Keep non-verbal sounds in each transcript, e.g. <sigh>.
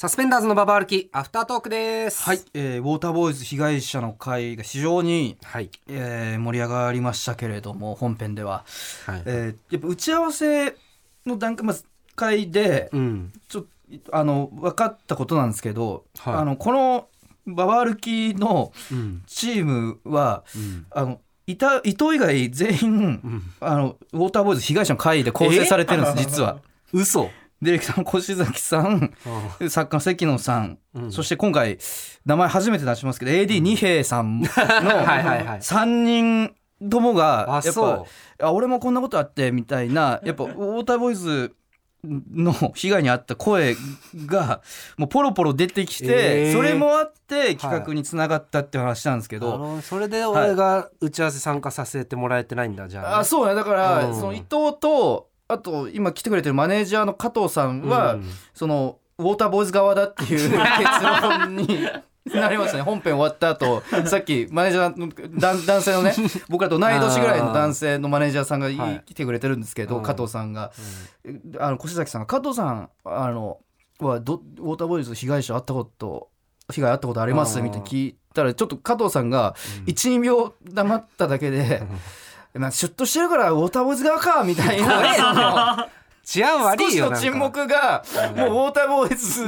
サスペンダーズのババ歩きアフタートークです。はい、えー、ウォーターボーイズ被害者の会が非常に、はい。えー盛り上がりましたけれども本編では、はい。えーやっぱ打ち合わせの段階、まず会でうん。ちょっとあの分かったことなんですけど、はい。あのこのババ歩きのうん。チームはうん。あの伊藤以外全員、うん。あのウォーターボーイズ被害者の会で構成されてるんです実は。嘘ディレクターの越崎さん作家の関野さん、うん。そして今回名前初めて出しますけど AD 二平さんの <laughs> はいはいはい。3人ともがやっぱあ俺もこんなことあってみたいなやっぱウォーターボーイズの被害に遭った声がもうポロポロ出てきて、えー。それもあって企画につながったって話なんですけうど、あのそれで俺が打ち合わせ参加させてもらえてないんだじゃあね、あそうね。だから、うん。その伊藤とあと今来てくれてるマネージャーの加藤さんは、うん。そのウォーターボーイズ側だっていう <laughs> 結論になりましたね。本編終わった後さっきマネージャーの男男性のね僕らと同い年ぐらいの男性のマネージャーさんがいはい。来てくれてるんですけど、うん。加藤さんが、あの越崎さんが加藤さんあのはどウォーターボーイズ被害者あったこと被害あったことあります？うん。みたいに聞いたらちょっと加藤さんが12秒黙っただけで。<laughs> まあ、シュッとしてるからウォーターボーイズ側かみたいな。治安悪少しいよなんかの沈黙がもうウォーターボーイズ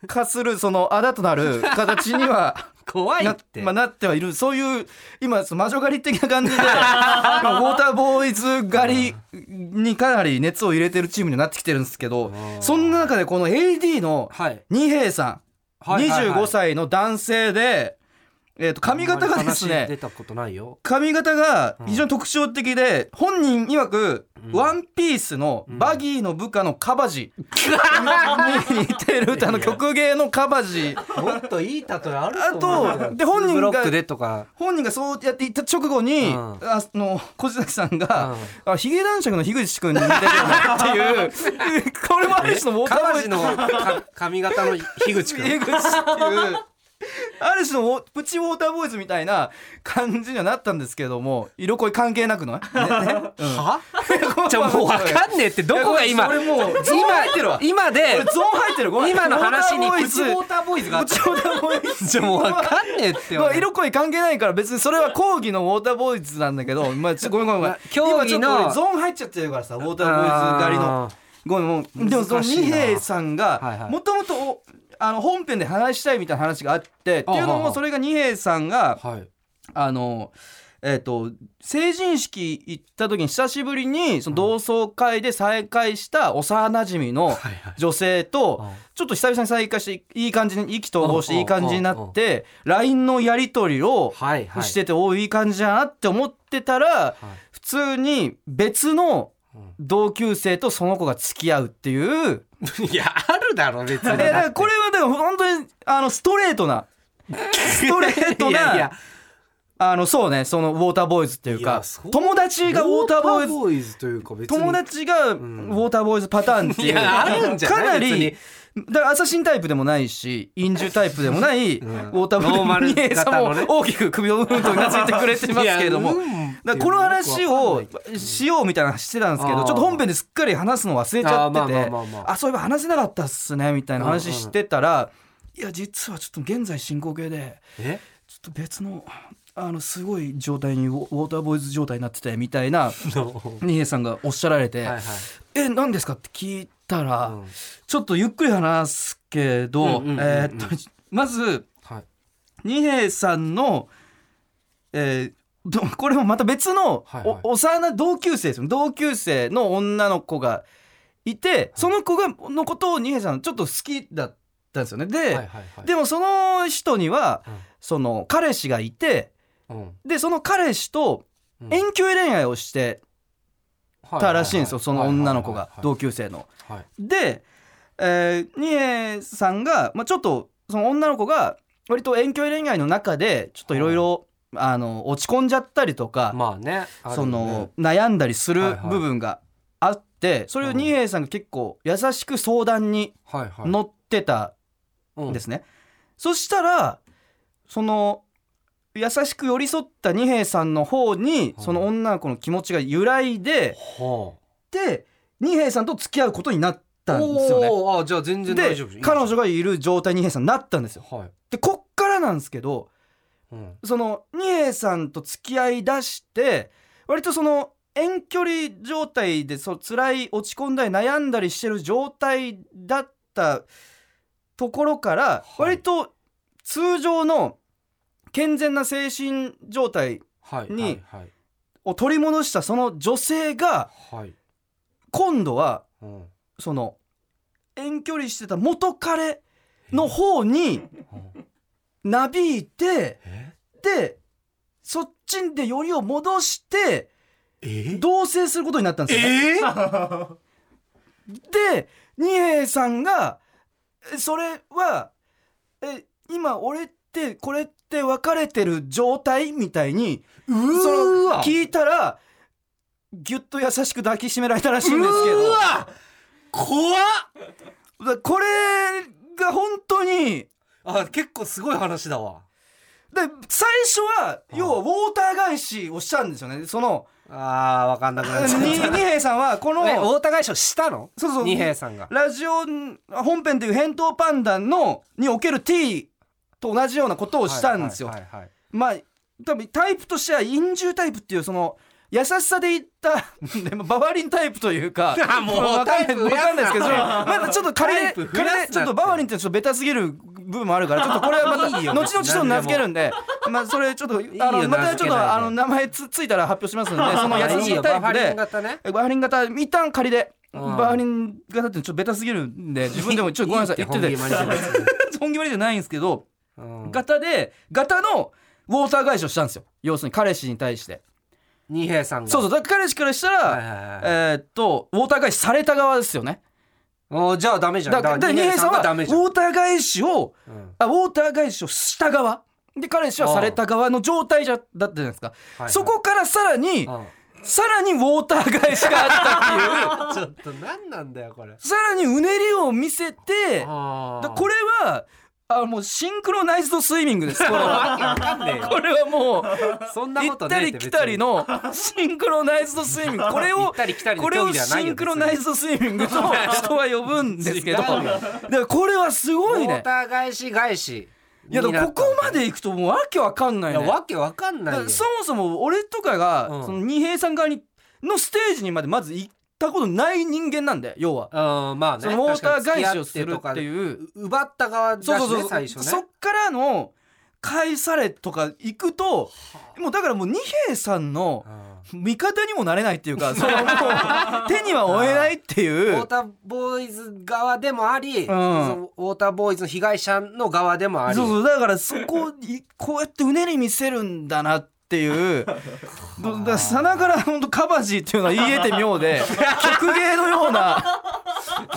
と化するそのあだとなる形にはな, <laughs> 怖いって、まあ、なってはいる。そういう今その魔女狩り的な感じで <laughs> 今ウォーターボーイズ狩りにかなり熱を入れてるチームになってきてるんですけどうんそんな中でこの AD のはい。二平さんはい25歳の男性で、えー、と髪型がですねたことないよ。髪型が非常に特徴的で、本人曰く、ワンピースのバギーの部下のカバジ。に <laughs> 似てるあの曲芸のカバジ。もっといい例えあるあとで本人が本人がそうやって言った直後に、うん。あの小崎さんが「あヒゲ男爵の樋口君に似てるよね」っていう <laughs> これもある種のウォーターボーイズ川地のか髪型の樋口君 <laughs> 樋口っていう。<laughs> ある種のプチウォーターボーイズみたいな感じにはなったんですけども色恋関係なくのね？ね、うん。<laughs> は？<laughs> じゃあもう分かんねえってどこが今？いやこれもうゾーン入ってるわ。今で俺ゾーン入ってる。今の話にウォーターボーイズ。プチウォーターボーイズがあった。プチウォーターボーイズじゃあもう分かんねえってまあ色恋関係ないから別にそれは講義のウォーターボーイズなんだけど、まあ、ちょごめんごめんごめん。まあ競技のゾーン入っちゃってるからさウォーターボーイズ狩りの。ごめんもうでもその二平さんがもともとあの本編で話したいみたいな話があってっていうのもそれが二平さんがはい。あのえっと成人式行った時に久しぶりにその同窓会で再会した幼なじみの女性とうん。ちょっと久々に再会していい感じに意気投合してうんいい感じになって LINE のやり取りをしてておおいい感じだなって思ってたらはい。普通に別の同級生とその子が付き合うっていう。<laughs> いやあるだろ別に。えだからこれはだから本当にあのストレートな。ストレート <laughs> いやいや。なあのそうねそのウォーターボーイズっていうか友達がウォーターボーイズというか友達がウォーターボーイズパターンっていう。<laughs> いやあるんじゃないかなりだからアサシンタイプでもないしインジュタイプでもないウォーターボノーイズにさんも大きく首をうんとうなずいてくれてますけれども。<laughs> だこの話をしようみたいな話してたんですけどちょっと本編ですっかり話すの忘れちゃっててまあそういえば話せなかったっすねみたいな話してたらいや実はちょっと現在進行形でえちょっと別のあのすごい状態にウォウォーターボーイズ状態になっててみたいな二平さんがおっしゃられてはいはい「え何ですか?」って聞いたら、うん。ちょっとゆっくり話すけど、えーっとまずはい。二平さんの、えーどこれもまた別の、はいはい。お幼な同級生ですよ。同級生の女の子がいてその子がのことを二平さんちょっと好きだったんですよね。で、はいはいはい。でもその人にはうん。その彼氏がいてうん。でその彼氏とうん。遠距離恋愛をしてたらしいんですよその女の子が同級生の。はい。で、えー、二重さんが、まあ、ちょっとその女の子が割と遠距離恋愛の中でちょっといろいろあの落ち込んじゃったりとか、まあねね。その悩んだりするはいはい。部分があって、それを二平さんが結構優しく相談にはいはい。乗ってたうんんですね。そしたらその優しく寄り添った二平さんの方にその女の子の気持ちが揺らいではで二平さんと付き合うことになっったんですよね。あじゃあ全然で大丈夫。彼女がいる状態に二平さんなったんですよ。はい、でこっからなんですけどうん、その二平さんと付き合いだして割とその遠距離状態でそう辛い落ち込んだり悩んだりしてる状態だったところからい。割と通常の健全な精神状態はいにはい。を取り戻したその女性が今度はうん。その遠距離してた元彼の方にうん。なびいてえ？でそっちでよりを戻してえ？同棲することになったんですよ、ね。え？ー、で二平さんがえそれはえ今俺ってこれって別れてる状態みたいにうその聞いたらぎゅっと優しく抱きしめられたらしいんですけど。うーわ。怖っ。だこれが本当にあ結構すごい話だわ。で最初は要はウォーター返しをしたんですよね。そのあー分かんなくなっちゃっにた二平さんはこのえ太田返しをしたの？そうそう。二平さんが。ラジオ本編という返答パンダのにおける T と同じようなことをしたんですよ。まあ多分タイプとしては陰獣タイプっていうその優しさで言った <laughs> でもババリンタイプというか <laughs> あもうわかんないタイプわかんないですけどまだちょっと仮でタイプ増やすな仮でちょっとババリンってちょっとベタすぎる部分もあるからちょっとこれはまた後々ちょっと名付けるんでまあそれちょっとあのまたちょっとあの名前つついたら発表しますんで <laughs> その優しいタイプで。バファリン型ね。バーリン型一旦仮で。うん。バーリン型ってちょっとベタすぎるんで自分でもちょっとごめんなさい言ってて。本気まりじゃないんですけどうん。型で型のウォーター返しをしたんですよ。要するに彼氏に対して。二平さんが。そうそう。だから彼氏からしたら、はいはいはいえーっとウォーター返しされた側ですよね。おーじゃあダメじゃん。だからで二平さんはウがダメじゃん。ォーター返しをうん。あウォーター返しをした側。で彼氏はされた側の状態じゃだったじゃないですか、はいはい。そこからさらに、うん。さらにウォーター返しがあったっていう。<laughs> ちょっと何なんだよこれ。さらにうねりを見せてこれはあもうシンクロナイズドスイミングです。これはこれはもう <laughs> そんな行ことねえったり来たりのシンクロナイズドスイミング。これ行をこれをシンクロナイズドスイミングと <laughs> 人は呼ぶんですけど。違うよ。だからこれはすごいね。ウォーター返し返し。いやここまで行くともうわけわかんないね。わけわかんないそもそも俺とかが、うん。その二平さん側にのステージにまでまず行ったことない人間なんで要は、うんまあね。そのウォーター返しをするっていう。奪った側だしねそうそう。そう最初ねそっからの返されとか行くともうだからもう二平さんのうん。味方にもなれないっていうか <laughs> そのもう手には負えないってウいう。ォーターボーイズ側でもあり、ん。そのウォーターボーイズの被害者の側でもあり。そうそう。だからそこいこうやってうねり見せるんだなっていう <laughs> どだからさながら本当カバジーっていうのは言い得て妙で <laughs> 曲芸のような。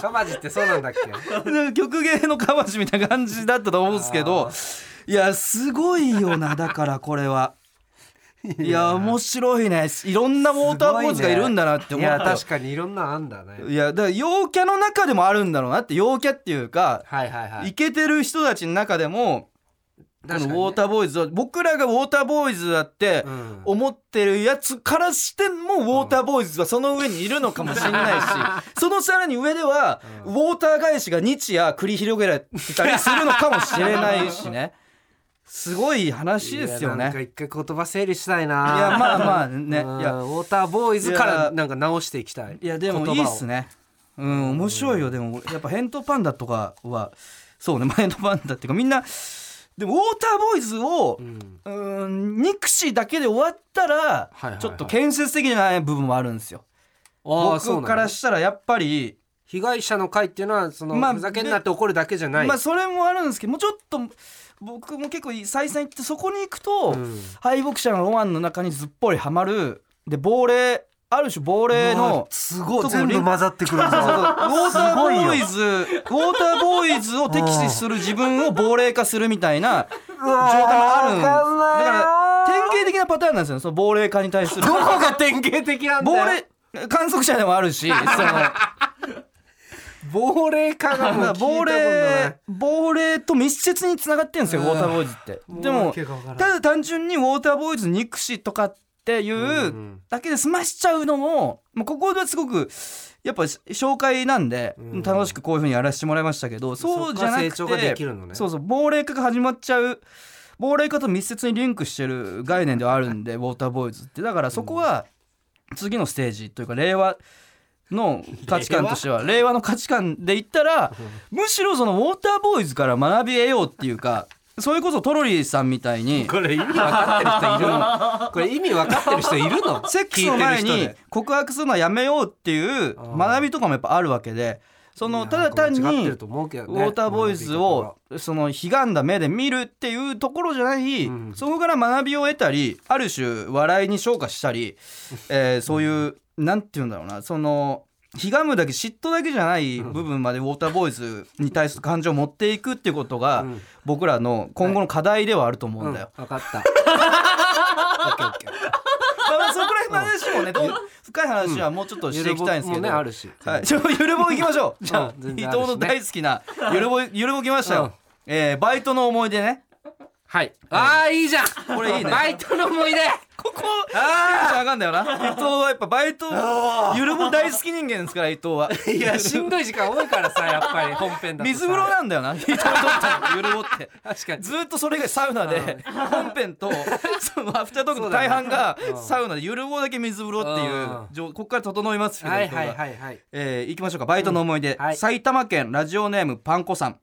カバジってそうなんだっけ？<laughs> 曲芸のカバジみたいな感じだったと思うんですけどいやすごいよなだからこれは。いや面白いね。いろんなウォーターボーイズがいるんだなってい思った。や確かにいろんなのあんだね。いやだから陽キャの中でもあるんだろうなって陽キャっていうか、はいはいはい。イケてる人たちの中でもこのウォーターボーイズは僕らがウォーターボーイズだってうん。思ってるやつからしてもウォーターボーイズはその上にいるのかもしれないし <laughs> そのさらに上ではウォーター返しが日夜繰り広げられてたりするのかもしれないしね。すごい話ですよね。一回言葉整理したいな。いやまあまあねうん。いや。ウォーターボーイズからなんか直していきたい。いやでもいいっすね。うん面白いよ。でもやっぱ返答パンダとかはそうね。返答パンダっていうかみんなでもウォーターボーイズをうん。うん憎しだけで終わったらちょっと建設的じゃない部分もあるんですよ。僕からしたらやっぱり被害者の会っていうのはそのまあふざけんなって怒るだけじゃない。まあそれもあるんですけどもうちょっと僕も結構再三言ってそこに行くと、うん。敗北者のロマンの中にずっぽりはまる。で亡霊ある種亡霊のすごい。全部混ざってくるウォーターボーイズズウォーターボーイズを敵視する自分を亡霊化するみたいな状態もあるんだから典型的なパターンなんですよ。その亡霊化に対する。どこが典型的なんだよ。亡霊観測者でもあるし <laughs> その。亡霊化がもう聞いたこと亡ない。<laughs> 霊亡霊と密接につながってるんですよウォーターボーイズって。でもただ単純にウォーターボーイズ憎しとかっっていううんだけで済ましちゃうのももうここですごくやっぱ紹介なんでうん楽しくこういうふうにやらせてもらいましたけどそうじゃなくてそね。そうそう亡霊化が始まっちゃう亡霊化と密接にリンクしてる概念ではあるんでウォーターボーイズって。だからそこは次のステージというか令和の価値観としては令和。の価値観で言ったらむしろそのウォーターボーイズから学び得ようっていうかそれこそトロリーさんみたいにこれ意味分かってる人いるの？これ意味分かってる人いるの？<laughs> セックスの前に告白するのはやめようっていう学びとかもやっぱあるわけでそのただ単にウォーターボーイズをその悲願だ目で見るっていうところじゃない、うん。そこから学びを得たりある種笑いに昇華したり、<laughs> えーそういうなんて言うんだろうな。そのひがむだけ嫉妬だけじゃない部分までウォーターボーイズに対する感情を持っていくっていうことがうん僕らの今後の課題ではあると思うんだよ。分かったオッケーオッケー <laughs> まあ、そこら辺の話もね、どう深い話はもうちょっとしていきたいんですけど。ねあるしはい、ちょゆるぼ行きましょう。じゃあ、伊藤の大好きなゆるぼゆるぼ来ましたよ。うんえーバイトの思い出ね。はい。ああいいじゃん。これいいね。バイトの思い出。<laughs> ここテンション上がんだよな。伊藤はやっぱバイトゆるぼ大好き人間ですから伊藤は。いやしんどい時間多いからさ <laughs> やっぱり本編だ水風呂なんだよな。伊藤にとってのゆるぼって。確かに。ずっとそれがサウナで本編と <laughs> そのアフタートークの大半がサウナでゆるぼだけ水風呂っていうここから整いますけどはいはいはいはい。えー行きましょうか。バイトの思い出、はい。埼玉県ラジオネームパンコさん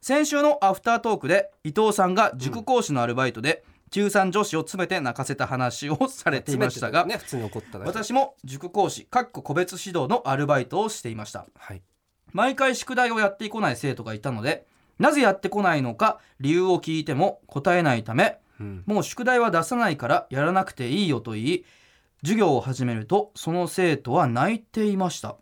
先週のアフタートークで伊藤さんが塾講師のアルバイトで中3女子を詰めて泣かせた話をされていましたが、ね普通に怒っただけ。私も塾講師かっこ個別指導のアルバイトをしていました。はい。毎回宿題をやってこない生徒がいたのでなぜやってこないのか理由を聞いても答えないためうん。もう宿題は出さないからやらなくていいよと言い授業を始めるとその生徒は泣いていました。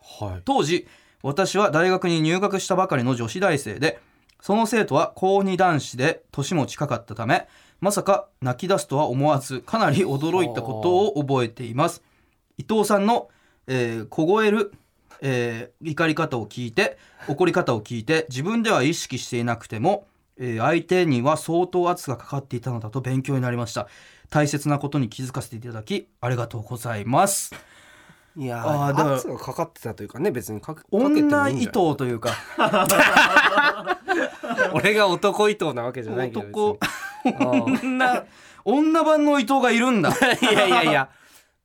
はい。当時私は大学に入学したばかりの女子大生でその生徒は高2男子で年も近かったためまさか泣き出すとは思わずかなり驚いたことを覚えています。伊藤さんの、えー凍える、えー怒り方を聞いて怒り方を聞いて自分では意識していなくても、えー相手には相当圧がかかっていたのだと勉強になりました。大切なことに気づかせていただきありがとうございます。いやあか圧がかかってたというかね別にかか女というか。<laughs> 俺が男伊藤なわけじゃないけど男。<laughs> 女女版の伊藤がいるんだ。いやいやいや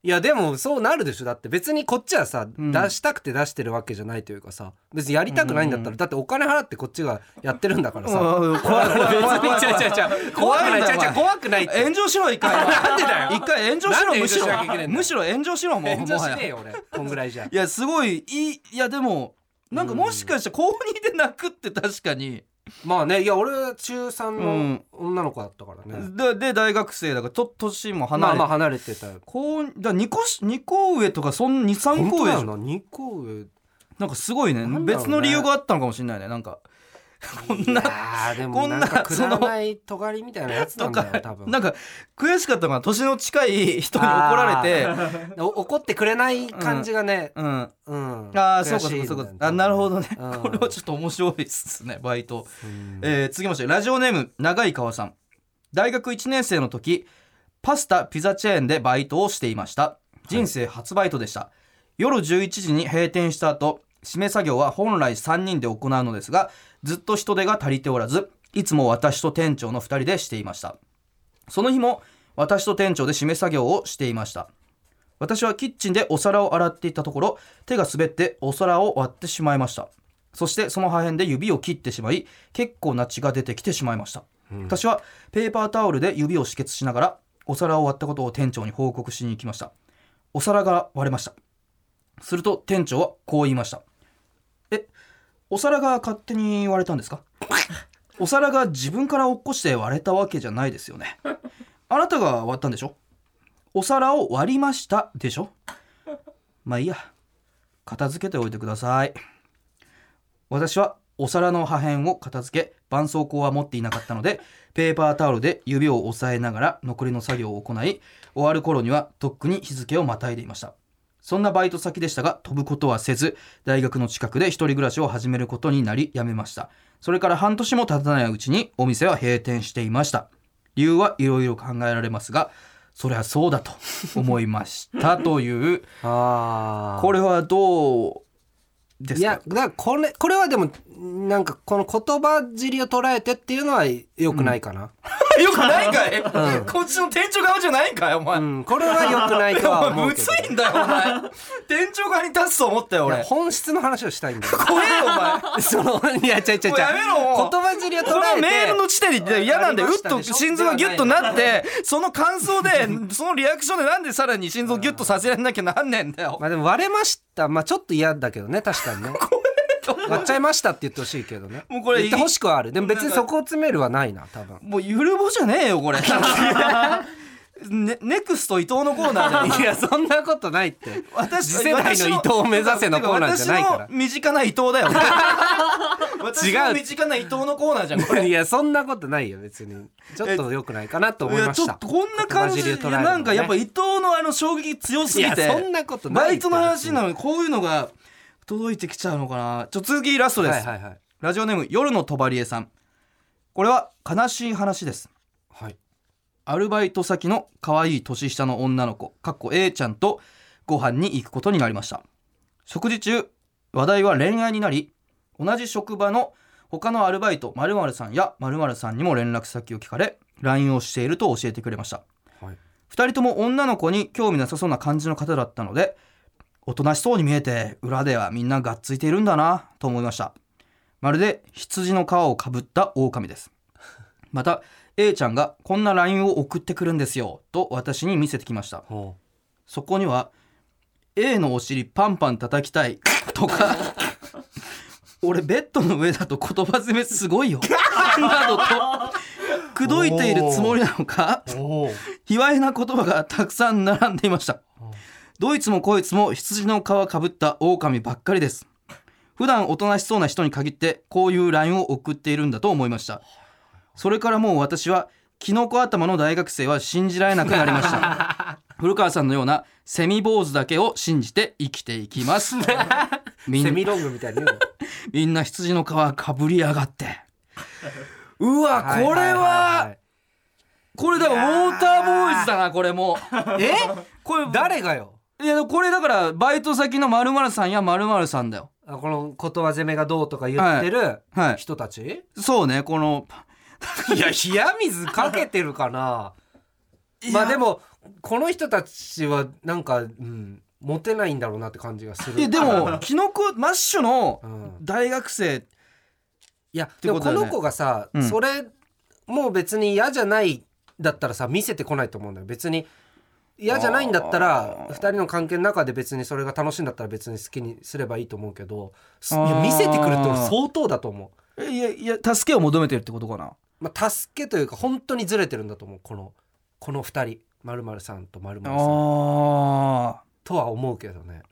いやでもそうなるでしょ。だって別にこっちはさ、ん。出したくて出してるわけじゃないというかさ別にやりたくないんだったら、だってお金払ってこっちがやってるんだからさ、うん怖い怖い怖い怖い別に違う違う違う。怖くない。違う違う怖くないって。炎上しろ一回なんでだよ。一回炎上しなんで炎上ろむしろしなきゃいけないんだよ。むしろ。炎上しろもう炎上しもはや。ねえよ俺こんぐらいじゃ。いやすごいいいいやでもなんかもしかして高2で泣くって確かにまあねいや俺は中3うのん。女の子だったからね、でで大学生だからと年も離れて、まあまあ離れてたよ。高だ2個し二個上とかそん23本個上でしょ当だよな2個上。なんかすごいね。ね。別の理由があったのかもしれないね。なんか <laughs> こんなこんなもなんかくだらない尖りみたいなやつなんだよ多分。なんか悔しかったのが年の近い人に怒られて。お怒ってくれない感じがね、うん。うん。ああそうかそうかそうか。あなるほどね。うん。これはちょっと面白いですねバイト。うん。えー続きましてラジオネーム長井川さん。大学1年生の時パスタピザチェーンでバイトをしていました。人生初バイトでした、夜11時に閉店した後締め作業は本来3人で行うのですがずっと人手が足りておらずいつも私と店長の2人でしていました。その日も私と店長で締め作業をしていました。私はキッチンでお皿を洗っていたところ手が滑ってお皿を割ってしまいました。そしてその破片で指を切ってしまい結構な血が出てきてしまいました、私はペーパータオルで指を止血しながらお皿を割ったことを店長に報告しに行きました。お皿が割れました。すると店長はこう言いましたえお皿が勝手に割れたんですか？お皿が自分から落っこして割れたわけじゃないですよね。あなたが割ったんでしょ？お皿を割りましたでしょ？まあいいや。片付けておいてください。私はお皿の破片を片付け絆創膏は持っていなかったのでペーパータオルで指を押さえながら残りの作業を行い終わる頃にはとっくに日付をまたいでいました。そんなバイト先でしたが飛ぶことはせず大学の近くで一人暮らしを始めることになり辞めました。それから半年も経たないうちにお店は閉店していました。理由はいろいろ考えられますがそりゃそうだと思いました <laughs> という。ああこれはどうですか？いやだからこれこれはでもなんかこの言葉尻を捉えてっていうのは良くないかな、よくないかい、<laughs> うん。こっちの店長側じゃないかいお前、うん。これは良くないとはお前む思うけど。<laughs> ずいんだよお前。店長側に立つと思ったよ俺。本質の話をしたいんだよ。怖えよお前。<laughs> そのいや違う違う違うもうやめろ言葉尻を捉このえてメールの地点で嫌なんでうっと心臓がギュッとなってその感想でそのリアクションでなんでさらに心臓ギュッとさせられなきゃなんねんだよ。まあでも割れました。まあちょっと嫌だけどね確かにね <laughs> 割っちゃいましたって言ってほしいけどね。もうこれ言ってほしくはある。でも別にそこを詰めるはないな多分。もうゆるぼじゃねえよこれ。<laughs> ねネクスト伊藤のコーナーじゃん。<laughs> いやそんなことないって。私次世代の伊藤を目指せのコーナーじゃないから。身近な伊藤だよ。私の身近な伊藤のコーナーじゃんこれ。いやそんなことないよ別に。ちょっと良くないかなと思いました。いやちょっとこんな感じで、ね。なんかやっぱ伊藤のあの衝撃強すいぎて。やそんなことないバイトの話なのにこういうのが届いてきちゃうのかな。ちょ続きラストです、はいはいはい。ラジオネーム夜のとばりえさん。これは悲しい話です。はい。アルバイト先の可愛い年下の女の子かっこ A ちゃんとご飯に行くことになりました。食事中話題は恋愛になり同じ職場の他のアルバイト〇〇さんや〇〇さんにも連絡先を聞かれ LINE をしていると教えてくれました。はい。2人とも女の子に興味なさそうな感じの方だったのでおとなしそうに見えて裏ではみんながっついているんだなと思いました。まるで羊の皮をかぶった狼です。また A ちゃんがこんな LINE を送ってくるんですよと私に見せてきました。ほそこには A のお尻パンパン叩きたいとか <laughs> 俺ベッドの上だと言葉詰めすごいよなどと口説いているつもりなのか卑猥な言葉がたくさん並んでいましたどいつもこいつも羊の皮かぶった狼ばっかりです。普段おとなしそうな人に限ってこういう LINE を送っているんだと思いました。それからもう私はキノコ頭の大学生は信じられなくなりました。<laughs> 古川さんのようなセミ坊主だけを信じて生きていきます。<laughs> みんセミロングみたいに言うの？<laughs> みんな羊の皮かぶりやがって。うわこれはいこれだウォーターボーイズだなこれも。え？これ誰がよ？いやこれだからバイト先の〇〇さんや〇〇さんだよ。あこの言葉攻めがどうとか言ってるはい。人たち、そうねこの。いや冷や水かけてるかな。<laughs> まあでもこの人たちはなんか、うん、モテないんだろうなって感じがする。いやでもキノコマッシュのうん。大学生いやでもこの子がさ、うん。それもう別に嫌じゃないだったらさ見せてこないと思うんだよ。別に嫌じゃないんだったらあー。2人の関係の中で別にそれが楽しいんだったら別に好きにすればいいと思うけどすいや見せてくるって俺相当だと思う、いやいや助けを求めてるってことかな。まあ、助けというか本当にずれてるんだと思うこのこの2人。まるさんとまるさん。あとは思うけどね。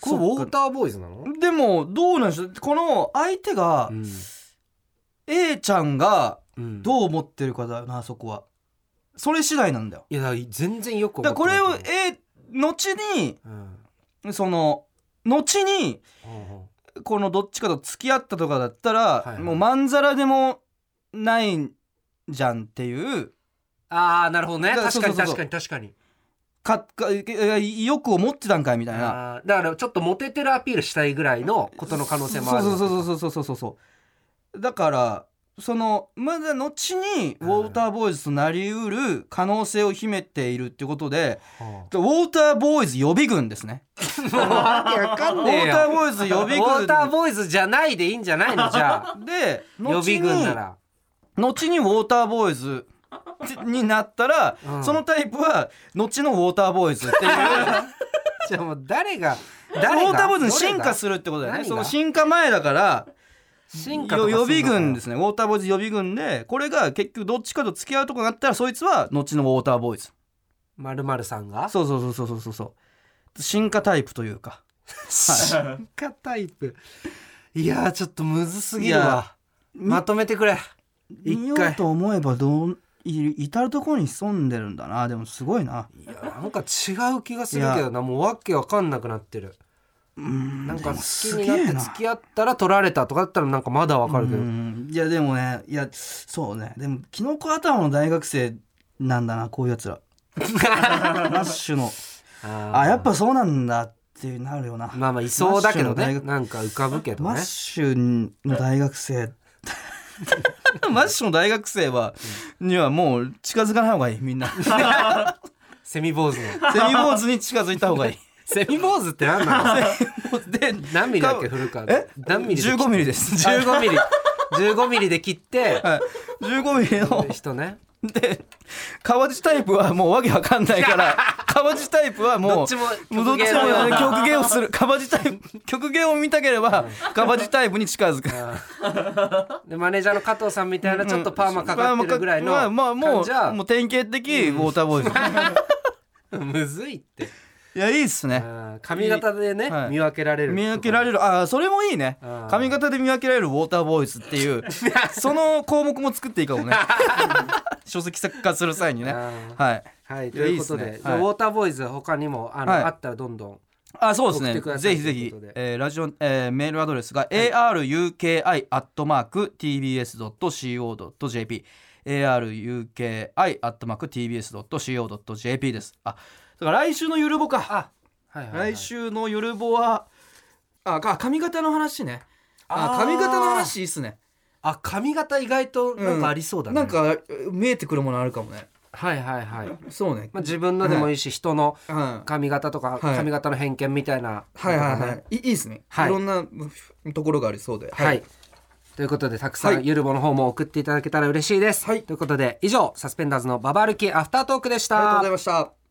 これウォーターボーイズなの、ーでもどうなんでしょう。この相手がうん。A ちゃんがうん。どう思ってるかだよなそこはそれ次第なんだよ。いやだ全然よくだこれをえ後に、その後に、このどっちかと付き合ったとかだったら、はい、もうまんざらでもないんじゃんっていう。ああなるほどね。確かに確かに確かに。かかよく思ってたんかいみたいな。だからちょっとモテてるアピールしたいぐらいのことの可能性もある。そうそうそうそうそうそうそう。だからそのまだ後にウォーターボーイズとなりうる可能性を秘めているってことで、はウォーターボーイズ予備軍ですね。わけわかウォんねえよ。ーターボーイズ予備ウォーター軍ボーイズじゃないでいいんじゃないのじゃあ。<laughs> で予備軍なら。後にウォーターボーイズになったら、うん。そのタイプは後のウォーターボーイズっていう。<laughs> じゃあもう誰がウ誰がォーターボーイズに進化るするってことだよね。その進化前だから進化予備軍ですね。ねウォーターボーイズ予備軍でこれが結局どっちかと付き合うとこになったらそいつは後のウォーターボーイズ。まるまるさんが？そうそうそうそうそうそう進化タイプというか。進化タイプ。いやーちょっとむずすぎるわ。まとめてくれ。見よう一回と思えばどうい至る所に潜んでるんだな。でもすごいな。いやなんか違う気がするけどな。もうわけわかんなくなってる。うんなんか好きになって付き合ったら取られたとかだったらなんかまだわかる。けどうん。いやでもねいやそうね。でもキノコ頭の大学生なんだなこういうやつら。<laughs> マッシュの。ああやっぱそうなんだってなるよな。まあまあいそうだけどね。なんか浮かぶけどマッねシュの大学生。マッシュの大学生 <laughs> はにはもう近づかない方がいいみんな。<laughs> セミ坊主の。セミ坊主に近づいた方がいいセミ坊主って何なの？で何ミリだっけ古川え？何ミリで15ミリです。15ミリ。15ミリで切ってはい、15ミリの人ね。で川地タイプはもうわけわかんないから <laughs> 川地タイプはもうどっちも曲芸をする。川地タイプ曲芸を見たければ川地タイプに近づく。でマネージャーの加藤さんみたいなちょっとパーマかかってるぐらいのまあまあもうもう典型的ウォーターボーイズ、<laughs> むずいっていやいいっすね。うん。髪型でねはい。見分けられる見分けられる。ああそれもいいね。うん。髪型で見分けられるウォーターボーイズっていう <laughs> その項目も作っていいかもね。<laughs> 書籍作家する際にね。あはい。はいということでいいっすね。はいウォーターボーイズ他にもあのはい。あったらどんどんあそうですね。送ってくださいぜひぜひということで、えーラジオ、えーメールアドレスが、aruki.tbs.co.jp aruki.tbs.co.jp です。あだから来週のゆるぼかあはいはいはい。来週のゆるぼはあか髪型の話ね。あ髪型の話いいっすね。あ髪型意外となんかありそうだね。なんか見えてくるものあるかもね。はいはいはい。そうね。まあ自分のでもいいし人のうん。髪型とかはい。髪型の偏見みたいな。はいはいはい。いいいですね、はい。い、ろんなところがありそうで。はい、ということでたくさん、はい。ゆるぼの方も送っていただけたら嬉しいです、はい。ということで以上サスペンダーズのババ歩きアフタートークでした。ありがとうございました